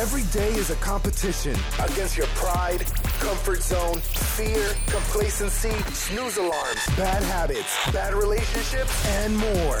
Every day is a competition against your pride, comfort zone, fear, complacency, snooze alarms, bad habits, bad relationships, and more.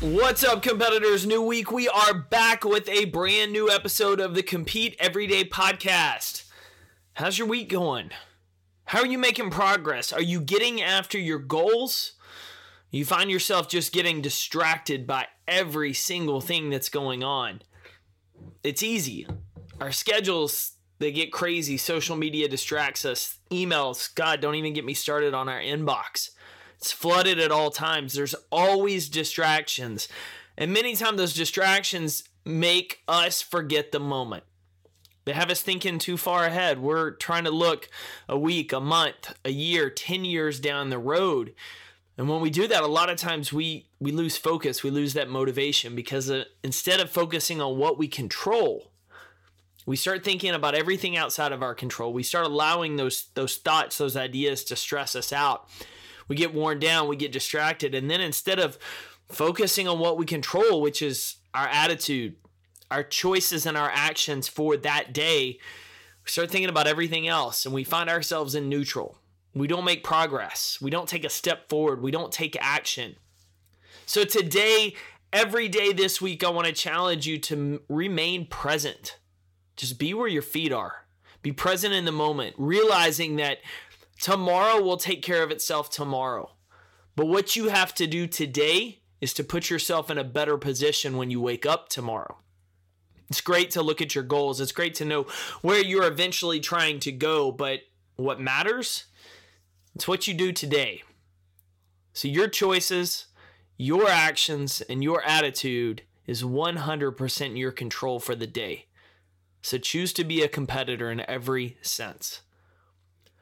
What's up, competitors? New week. We are back with a brand new episode of the Compete Everyday podcast. How's your week going? How are you making progress? Are you getting after your goals? You find yourself just getting distracted by every single thing that's going on. It's easy. Our schedules, they get crazy. Social media distracts us. Emails, God, don't even get me started on our inbox. It's flooded at all times. There's always distractions. And many times those distractions make us forget the moment. They have us thinking too far ahead. We're trying to look a week, a month, a year, 10 years down the road. And when we do that, a lot of times we we lose focus, we lose that motivation because uh, instead of focusing on what we control, we start thinking about everything outside of our control. We start allowing those those thoughts, those ideas to stress us out we get worn down, we get distracted. And then instead of focusing on what we control, which is our attitude, our choices, and our actions for that day, we start thinking about everything else and we find ourselves in neutral. We don't make progress. We don't take a step forward. We don't take action. So, today, every day this week, I want to challenge you to remain present. Just be where your feet are. Be present in the moment, realizing that Tomorrow will take care of itself tomorrow. But what you have to do today is to put yourself in a better position when you wake up tomorrow. It's great to look at your goals. It's great to know where you're eventually trying to go, but what matters it's what you do today. So your choices, your actions, and your attitude is 100% your control for the day. So choose to be a competitor in every sense.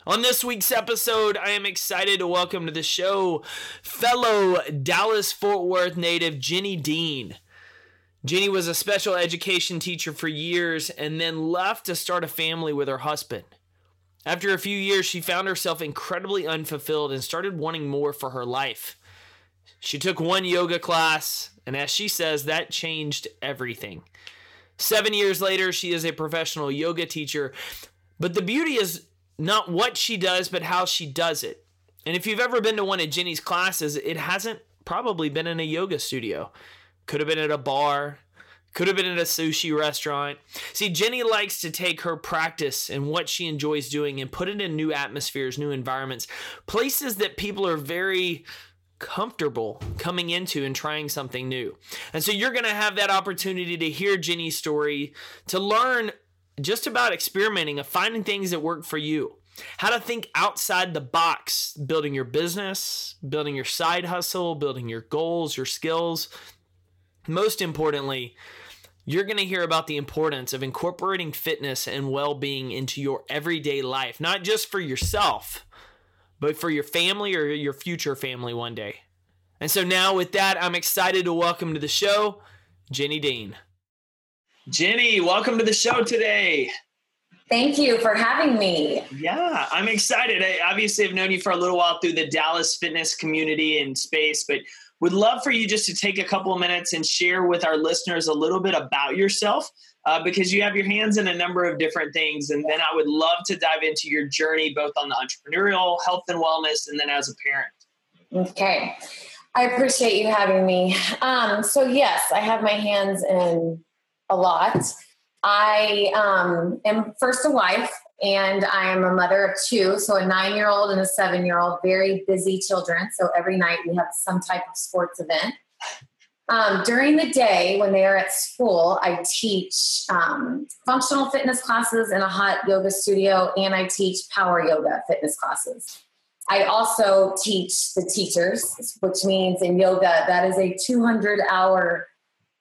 On this week's episode, I am excited to welcome to the show fellow Dallas Fort Worth native Jenny Dean. Jenny was a special education teacher for years and then left to start a family with her husband. After a few years, she found herself incredibly unfulfilled and started wanting more for her life. She took one yoga class, and as she says, that changed everything. Seven years later, she is a professional yoga teacher. But the beauty is not what she does, but how she does it. And if you've ever been to one of Jenny's classes, it hasn't probably been in a yoga studio. Could have been at a bar, could have been at a sushi restaurant. See, Jenny likes to take her practice and what she enjoys doing and put it in new atmospheres, new environments, places that people are very comfortable coming into and trying something new. And so you're going to have that opportunity to hear Jenny's story, to learn just about experimenting of finding things that work for you. How to think outside the box, building your business, building your side hustle, building your goals, your skills. Most importantly, you're going to hear about the importance of incorporating fitness and well being into your everyday life, not just for yourself, but for your family or your future family one day. And so now, with that, I'm excited to welcome to the show Jenny Dean. Jenny, welcome to the show today. Thank you for having me. Yeah, I'm excited. I obviously have known you for a little while through the Dallas fitness community and space, but would love for you just to take a couple of minutes and share with our listeners a little bit about yourself uh, because you have your hands in a number of different things. And then I would love to dive into your journey, both on the entrepreneurial, health, and wellness, and then as a parent. Okay. I appreciate you having me. Um, so, yes, I have my hands in a lot. I um, am first a wife and I am a mother of two, so a nine year old and a seven year old, very busy children. So every night we have some type of sports event. Um, during the day, when they are at school, I teach um, functional fitness classes in a hot yoga studio, and I teach power yoga fitness classes. I also teach the teachers, which means in yoga, that is a 200 hour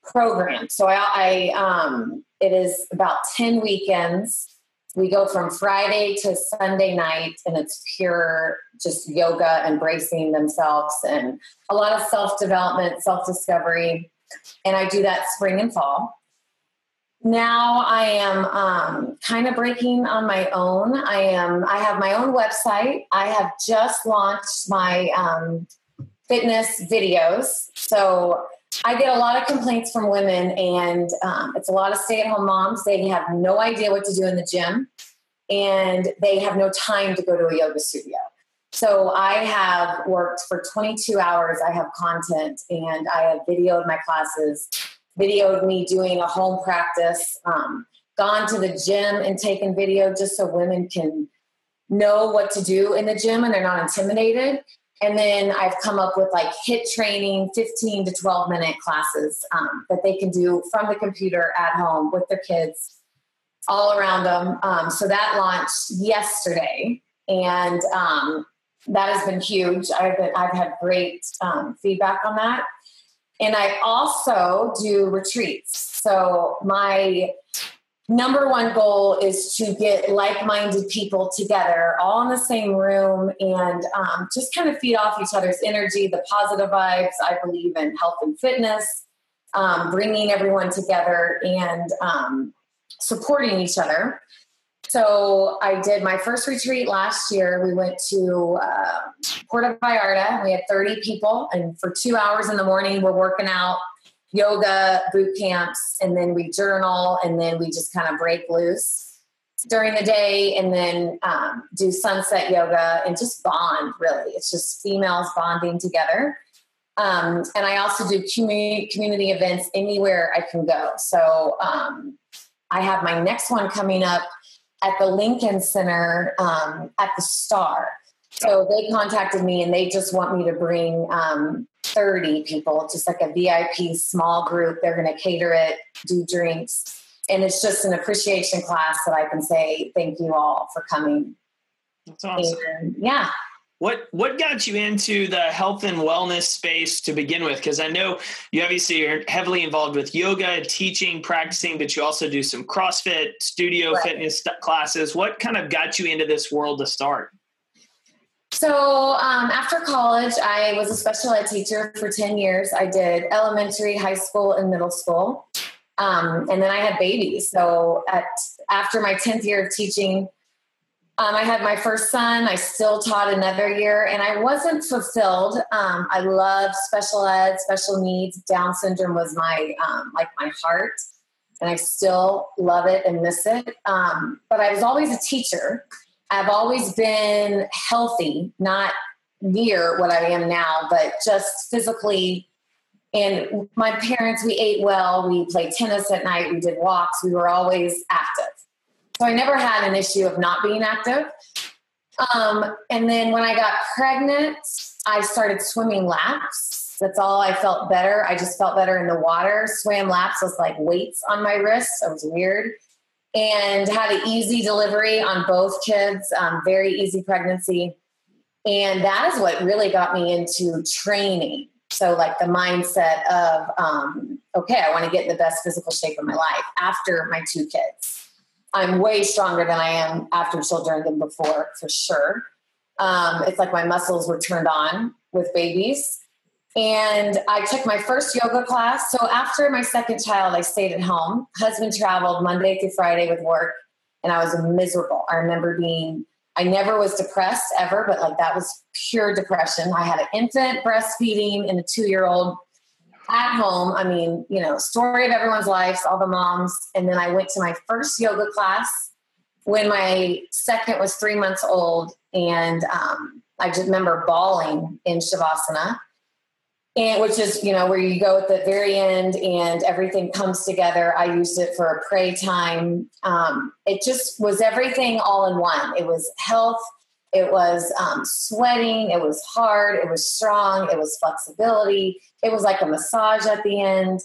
program. So I, I um, it is about 10 weekends we go from Friday to Sunday night, and it's pure just yoga, embracing themselves, and a lot of self development, self discovery. And I do that spring and fall. Now I am um, kind of breaking on my own. I am. I have my own website. I have just launched my um, fitness videos. So I get a lot of complaints from women, and um, it's a lot of stay at home moms. They have no idea what to do in the gym, and they have no time to go to a yoga studio. So I have worked for 22 hours. I have content, and I have videoed my classes, videoed me doing a home practice, um, gone to the gym and taken video just so women can know what to do in the gym and they're not intimidated. And then I've come up with like HIIT training, 15 to 12 minute classes um, that they can do from the computer at home with their kids all around them. Um, so that launched yesterday. And um, that has been huge. I've, been, I've had great um, feedback on that. And I also do retreats. So my number one goal is to get like-minded people together all in the same room and um, just kind of feed off each other's energy the positive vibes i believe in health and fitness um, bringing everyone together and um, supporting each other. So i did my first retreat last year. We went to uh, puerto vallarta. We had 30 people and for two hours in the morning we're working out yoga boot camps and then we journal and then we just kind of break loose during the day and then um, do sunset yoga and just bond really. It's just females bonding together. Um, and i also do community, community events anywhere i can go. So um, i have my next one coming up at the lincoln center um, at the star. So they contacted me and they just want me to bring um, 30 people, just like a VIP small group. They're going to cater it, do drinks. And it's just an appreciation class that I can say thank you all for coming. That's awesome. And, yeah. What what got you into the health and wellness space to begin with? Because I know you obviously are heavily involved with yoga, teaching, practicing, but you also do some CrossFit, studio right. fitness classes. What kind of got you into this world to start? So um, after college, I was a special ed teacher for 10 years. I did elementary, high school, and middle school. Um, and then I had babies. So at after my 10th year of teaching, um, I had my first son. I still taught another year, and I wasn't fulfilled. Um, I loved special ed, special needs. Down syndrome was my um, like my heart, and I still love it and miss it. Um, but I was always a teacher, I've always been healthy, not near what I am now, but just physically. And my parents, we ate well. We played tennis at night. We did walks. We were always active. So I never had an issue of not being active. Um, and then when I got pregnant, I started swimming laps. That's all I felt better. I just felt better in the water. Swam laps was like weights on my wrists. It was weird and had an easy delivery on both kids, um, very easy pregnancy. And that is what really got me into training. So, like the mindset of, um, okay, I want to get in the best physical shape of my life after my two kids. I'm way stronger than I am after children than before, for sure. Um, it's like my muscles were turned on with babies. And I took my first yoga class. So after my second child, I stayed at home. Husband traveled Monday through Friday with work, and I was miserable. I remember being, I never was depressed ever, but like that was pure depression. I had an infant breastfeeding and a two year old at home. I mean, you know, story of everyone's lives, all the moms. And then I went to my first yoga class when my second was three months old. And um, I just remember bawling in Shavasana and which is you know where you go at the very end and everything comes together. I used it for a pray time. Um, it just was everything all in one. It was health. It was um, sweating. It was hard. It was strong. It was flexibility. It was like a massage at the end.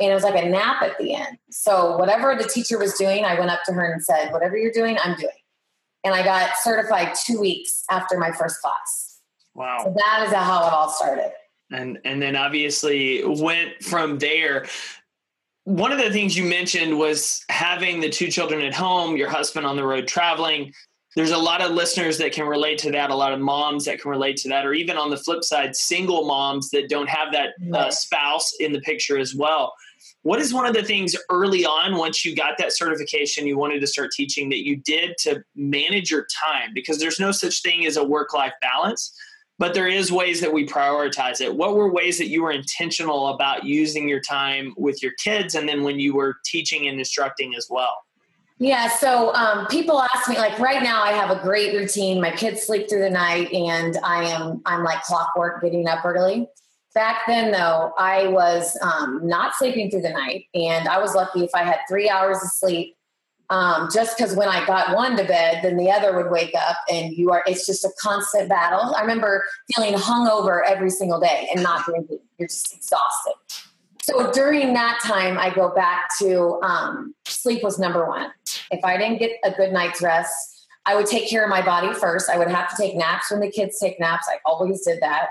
And it was like a nap at the end. So whatever the teacher was doing i went up to her and said whatever you're doing i'm doing. And i got certified two weeks after my first class. Wow. So that is how it all started and and then obviously went from there one of the things you mentioned was having the two children at home, your husband on the road traveling. There's a lot of listeners that can relate to that, a lot of moms that can relate to that, or even on the flip side, single moms that don't have that uh, spouse in the picture as well. What is one of the things early on, once you got that certification, you wanted to start teaching that you did to manage your time? Because there's no such thing as a work life balance but there is ways that we prioritize it. What were ways that you were intentional about using your time with your kids and then when you were teaching and instructing as well? Yeah so um, people ask me like right now i have a great routine. My kids sleep through the night and i am i'm like clockwork getting up early. Back then though i was um, not sleeping through the night and i was lucky if i had three hours of sleep um, just because when I got one to bed, then the other would wake up, and you are. It's just a constant battle. I remember feeling hungover every single day and not drinking. You're just exhausted. So during that time, I go back to um, sleep was number one. If I didn't get a good night's rest, I would take care of my body first. I would have to take naps when the kids take naps. I always did that.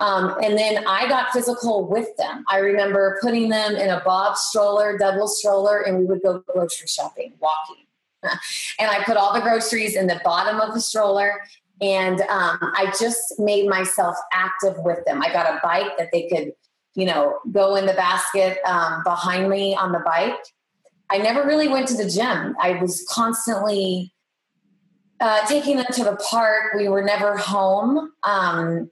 Um, and then I got physical with them. I remember putting them in a bob stroller, double stroller, and we would go grocery shopping, walking. and I put all the groceries in the bottom of the stroller. And um, I just made myself active with them. I got a bike that they could, you know, go in the basket um, behind me on the bike. I never really went to the gym. I was constantly uh, taking them to the park. We were never home. Um,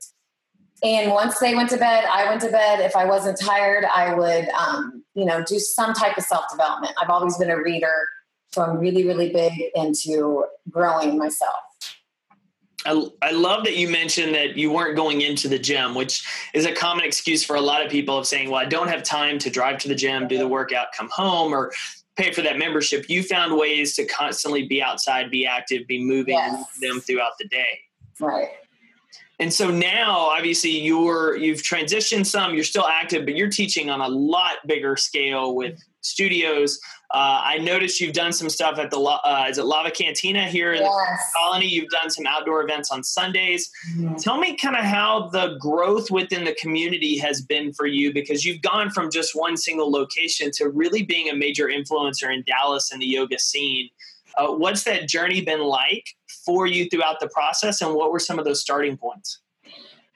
and once they went to bed, I went to bed. If I wasn't tired, I would, um, you know, do some type of self development. I've always been a reader, so I'm really, really big into growing myself. I, I love that you mentioned that you weren't going into the gym, which is a common excuse for a lot of people of saying, well, I don't have time to drive to the gym, do the workout, come home, or pay for that membership. You found ways to constantly be outside, be active, be moving yes. them throughout the day. Right. And so now, obviously, you're you've transitioned some. You're still active, but you're teaching on a lot bigger scale with studios. Uh, I noticed you've done some stuff at the uh, is it Lava Cantina here in yes. the colony. You've done some outdoor events on Sundays. Mm-hmm. Tell me kind of how the growth within the community has been for you because you've gone from just one single location to really being a major influencer in Dallas and the yoga scene. Uh, what's that journey been like for you throughout the process, and what were some of those starting points?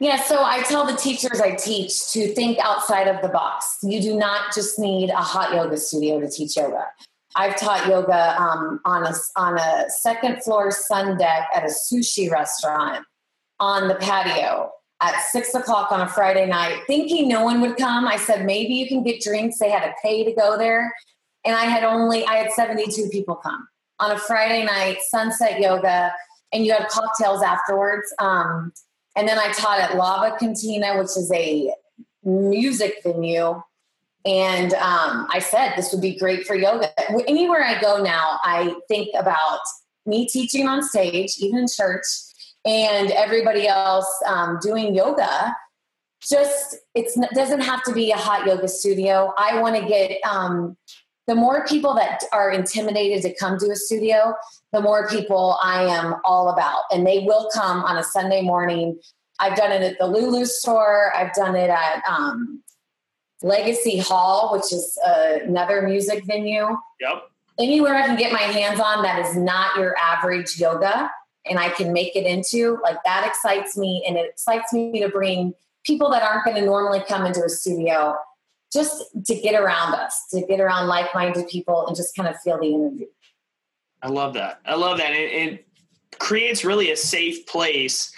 Yeah, so I tell the teachers I teach to think outside of the box. You do not just need a hot yoga studio to teach yoga. I've taught yoga um, on a on a second floor sun deck at a sushi restaurant on the patio at six o'clock on a Friday night, thinking no one would come. I said maybe you can get drinks. They had to pay to go there, and I had only I had seventy two people come on a Friday night, sunset yoga, and you had cocktails afterwards. Um, and then I taught at Lava Cantina, which is a music venue. And um, I said this would be great for yoga. Anywhere I go now, I think about me teaching on stage, even in church, and everybody else um, doing yoga. Just it doesn't have to be a hot yoga studio. I want to get um, the more people that are intimidated to come to a studio, the more people I am all about. And they will come on a Sunday morning. I've done it at the Lulu store, I've done it at um, Legacy Hall, which is uh, another music venue. Yep. Anywhere I can get my hands on that is not your average yoga and I can make it into, like that excites me. And it excites me to bring people that aren't going to normally come into a studio just to get around us, to get around like-minded people and just kind of feel the energy. I love that. I love that. It, it creates really a safe place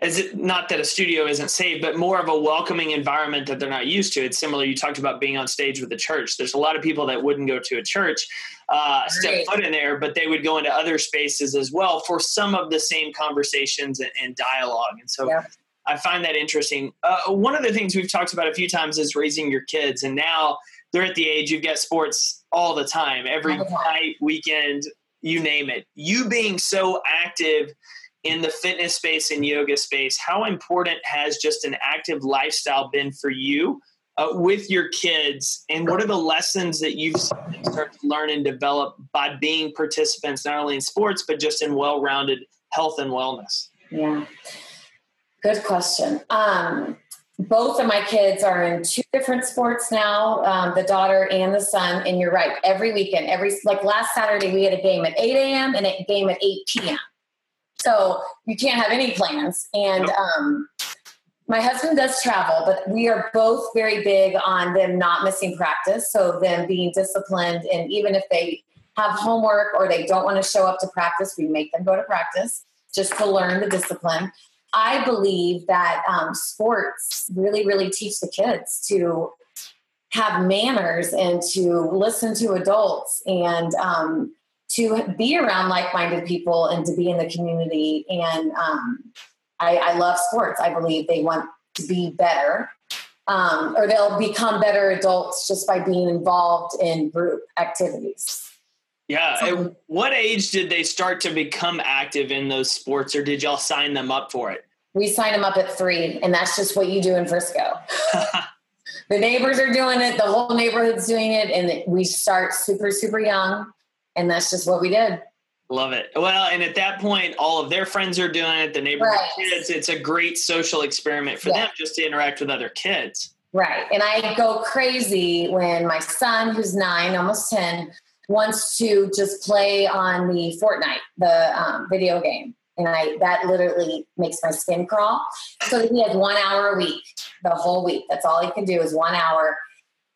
as it, not that a studio isn't safe, but more of a welcoming environment that they're not used to. It's similar. You talked about being on stage with the church. There's a lot of people that wouldn't go to a church, uh, step foot in there, but they would go into other spaces as well for some of the same conversations and, and dialogue. And so yeah. I find that interesting. Uh, one of the things we've talked about a few times is raising your kids, and now they're at the age you get sports all the time, every night, weekend, you name it. You being so active in the fitness space and yoga space, how important has just an active lifestyle been for you uh, with your kids? And what are the lessons that you've started to learn and develop by being participants, not only in sports, but just in well rounded health and wellness? Yeah. Good question. Um, both of my kids are in two different sports now um, the daughter and the son and you're right every weekend every like last saturday we had a game at 8 a.m and a game at 8 p.m so you can't have any plans and um, my husband does travel but we are both very big on them not missing practice so them being disciplined and even if they have homework or they don't want to show up to practice we make them go to practice just to learn the discipline I believe that um, sports really, really teach the kids to have manners and to listen to adults and um, to be around like-minded people and to be in the community. And um, I, I, love sports. I believe they want to be better, um, or they'll become better adults just by being involved in group activities. Yeah. At what age did they start to become active in those sports, or did y'all sign them up for it? We sign them up at three, and that's just what you do in Frisco. the neighbors are doing it, the whole neighborhood's doing it, and we start super, super young, and that's just what we did. Love it. Well, and at that point, all of their friends are doing it, the neighborhood right. kids. It's a great social experiment for yeah. them just to interact with other kids. Right. And I go crazy when my son, who's nine, almost 10, wants to just play on the Fortnite, the um, video game. And I that literally makes my skin crawl. So he has one hour a week, the whole week. That's all he can do is one hour.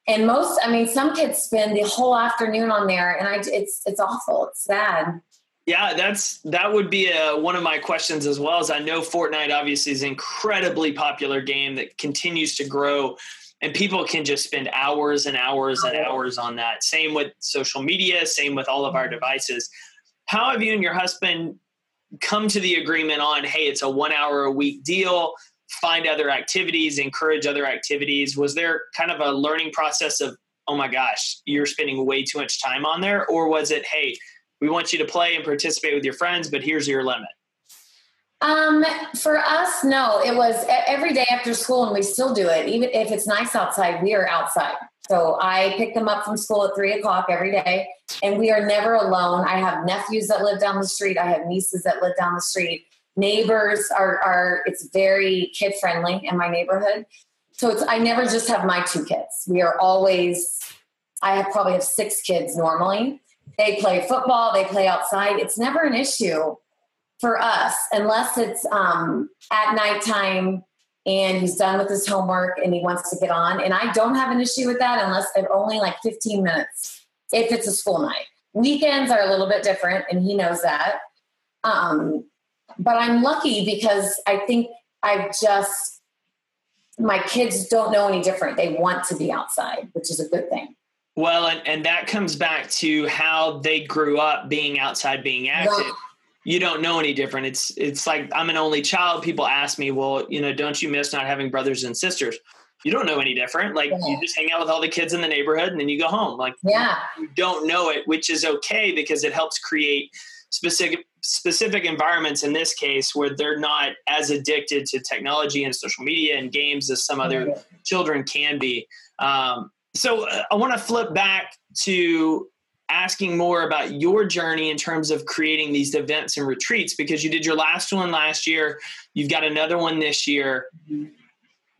And most, I mean, some kids spend the whole afternoon on there, and I it's it's awful. It's sad. Yeah, that's that would be a, one of my questions as well. As I know, Fortnite obviously is an incredibly popular game that continues to grow and people can just spend hours and hours and hours on that. Same with social media, same with all of our mm-hmm. devices. How have you and your husband come to the agreement on, hey, it's a one hour a week deal, find other activities, encourage other activities? Was there kind of a learning process of, oh my gosh, you're spending way too much time on there? Or was it, hey, we want you to play and participate with your friends, but here's your limit? Um, for us, no. It was every day after school, and we still do it. Even if it's nice outside, we are outside. So I pick them up from school at three o'clock every day, and we are never alone. I have nephews that live down the street. I have nieces that live down the street. Neighbors are are. It's very kid friendly in my neighborhood. So it's I never just have my two kids. We are always. I have probably have six kids normally. They play football. They play outside. It's never an issue for us, unless it's um, at nighttime and he's done with his homework and he wants to get on. And I don't have an issue with that unless it's only like 15 minutes if it's a school night. Weekends are a little bit different, and he knows that. Um, but I'm lucky because I think I've just, my kids don't know any different. They want to be outside, which is a good thing. Well, and, and that comes back to how they grew up being outside, being active. Yeah you don't know any different. It's it's like I'm an only child. People ask me, well, you know, don't you miss not having brothers and sisters? You don't know any different. Like yeah. you just hang out with all the kids in the neighborhood and then you go home. Like yeah, you don't know it, which is okay because it helps create specific specific environments in this case where they're not as addicted to technology and social media and games as some other yeah. children can be. Um, so uh, I want to flip back to asking more about your journey in terms of creating these events and retreats because you did your last one last year, you've got another one this year.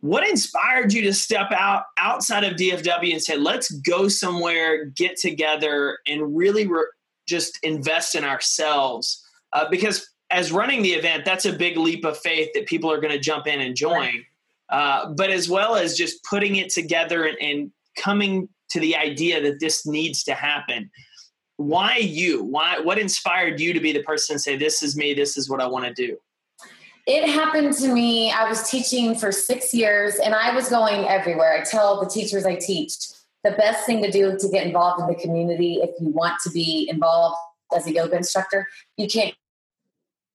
What inspired you to step out outside of DFW and say, let's go somewhere, get together, and really re- just invest in ourselves? Uh, because as running the event, that's a big leap of faith that people are going to jump in and join. Uh, but as well as just putting it together and, and coming to the idea that this needs to happen. Why you? Why what inspired you to be the person to say this is me this is what i want to do it happened to me i was teaching for six years and i was going everywhere. I tell the teachers i teach the best thing to do to get involved in the community if you want to be involved as a yoga instructor. You can't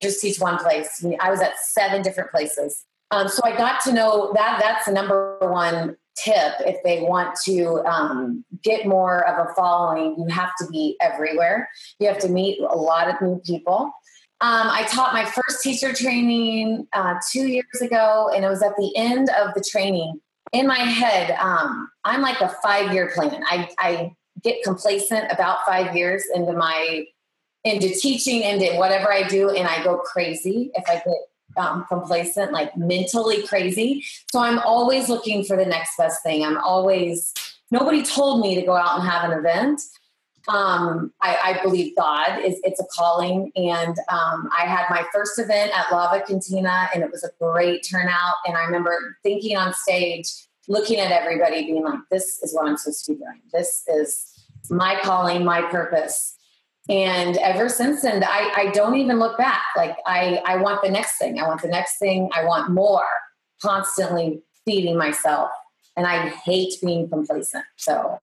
just teach one place. I was at seven different places. Um, so i got to know that that's the number one tip if they want to um, get more of a following you have to be everywhere. You have to meet a lot of new people. Um, i taught my first teacher training uh, two years ago and it was at the end of the training. In my head um, i'm like a five year plan. I, I get complacent about five years into my into teaching into whatever i do and i go crazy if i get um, complacent, like mentally crazy. So I'm always looking for the next best thing. I'm always, nobody told me to go out and have an event. Um, I, I, believe God is it's a calling, and um, I had my first event at Lava Cantina, and it was a great turnout. And I remember thinking on stage, looking at everybody, being like, "This is what I'm supposed to be doing. This is my calling, my purpose." And ever since then, I, I don't even look back. Like I, I want the next thing. I want the next thing. I want more. Constantly feeding myself, and I hate being complacent. So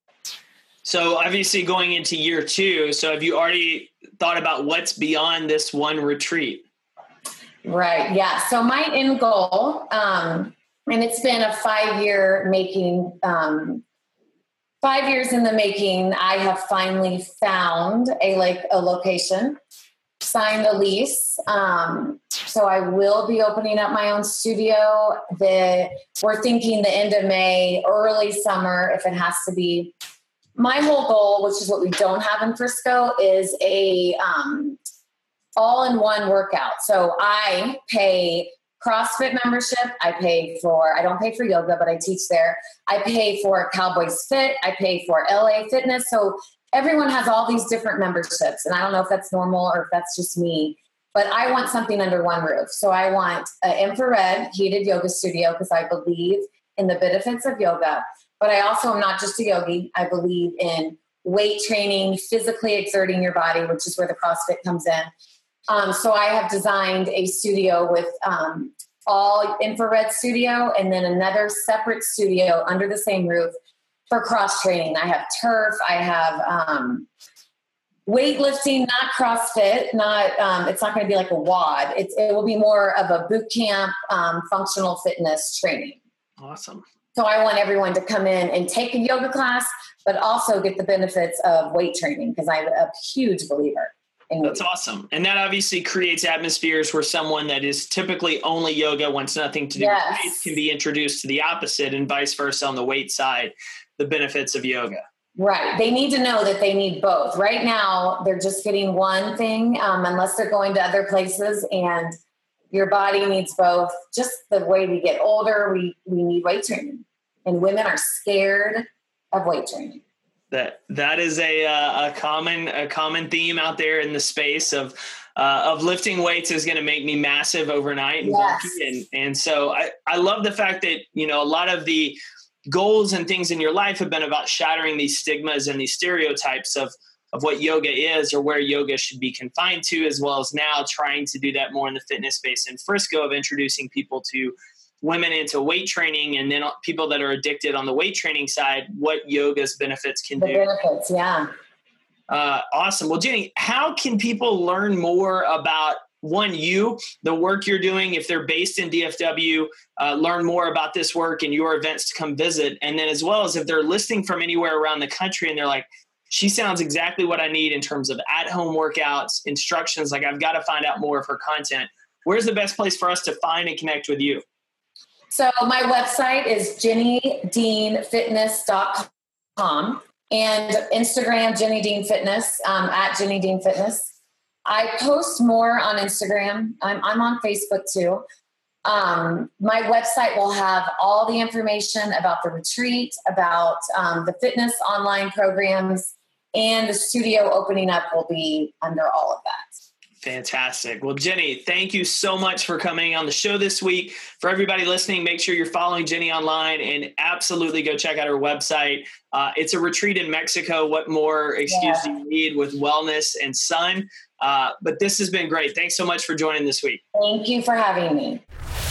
so obviously going into year two, so have you already thought about what's beyond this one retreat? Right. Yeah. So my end goal, um, and it's been a five year making, um, five years in the making. I have finally found a like a location, signed a lease. Um, so I will be opening up my own studio. The we're thinking the end of May, early summer, if it has to be my whole goal, which is what we don't have in Frisco, is a um, all-in-one workout. So I pay CrossFit membership. I pay for. I don't pay for yoga, but I teach there. I pay for Cowboys Fit. I pay for LA Fitness. So everyone has all these different memberships, and I don't know if that's normal or if that's just me. But I want something under one roof. So I want an infrared heated yoga studio because I believe in the benefits of yoga. But I also am not just a yogi. I believe in weight training, physically exerting your body, which is where the CrossFit comes in. Um, so I have designed a studio with um, all infrared studio and then another separate studio under the same roof for cross training. I have turf, I have um, weightlifting, not CrossFit, not um, it's not going to be like a WOD. It's, it will be more of a boot camp, um, functional fitness training. Awesome. So I want everyone to come in and take a yoga class, but also get the benefits of weight training because I'm a huge believer. That's awesome. And that obviously creates atmospheres where someone that is typically only yoga wants nothing to do yes. with weight can be introduced to the opposite and vice versa on the weight side, the benefits of yoga. Right. They need to know that they need both. Right now, they're just getting one thing um, unless they're going to other places. And your body needs both. Just the way we get older, we, we need weight training. And women are scared of weight training. That that is a uh, a common a common theme out there in the space of uh, of lifting weights is going to make me massive overnight and yes. and and so I I love the fact that you know a lot of the goals and things in your life have been about shattering these stigmas and these stereotypes of of what yoga is or where yoga should be confined to, as well as now trying to do that more in the fitness space in Frisco of introducing people to women into weight training and then people that are addicted on the weight training side, what yoga's benefits can the do. Benefits, yeah. Uh, awesome. Well, Jenny, how can people learn more about one you the work you're doing if they're based in dfw uh, learn more about this work and your events to come visit and then as well as if they're listening from anywhere around the country and they're like she sounds exactly what I need in terms of at home workouts, instructions. Like, I've got to find out more of her content. Where's the best place for us to find and connect with you? So, my website is jennydeanfitness.com and Instagram, Jenny Dean Fitness, um, at Jenny Dean Fitness. I post more on Instagram. I'm, I'm on Facebook too. Um, my website will have all the information about the retreat, about um, the fitness online programs, and the studio opening up will be under all of that. Fantastic. Well, Jenny, thank you so much for coming on the show this week. For everybody listening, make sure you're following Jenny online and absolutely go check out her website. Uh, it's a retreat in Mexico. What more excuse yeah. do you need with wellness and sun? Uh, but this has been great. Thanks so much for joining this week. Thank you for having me.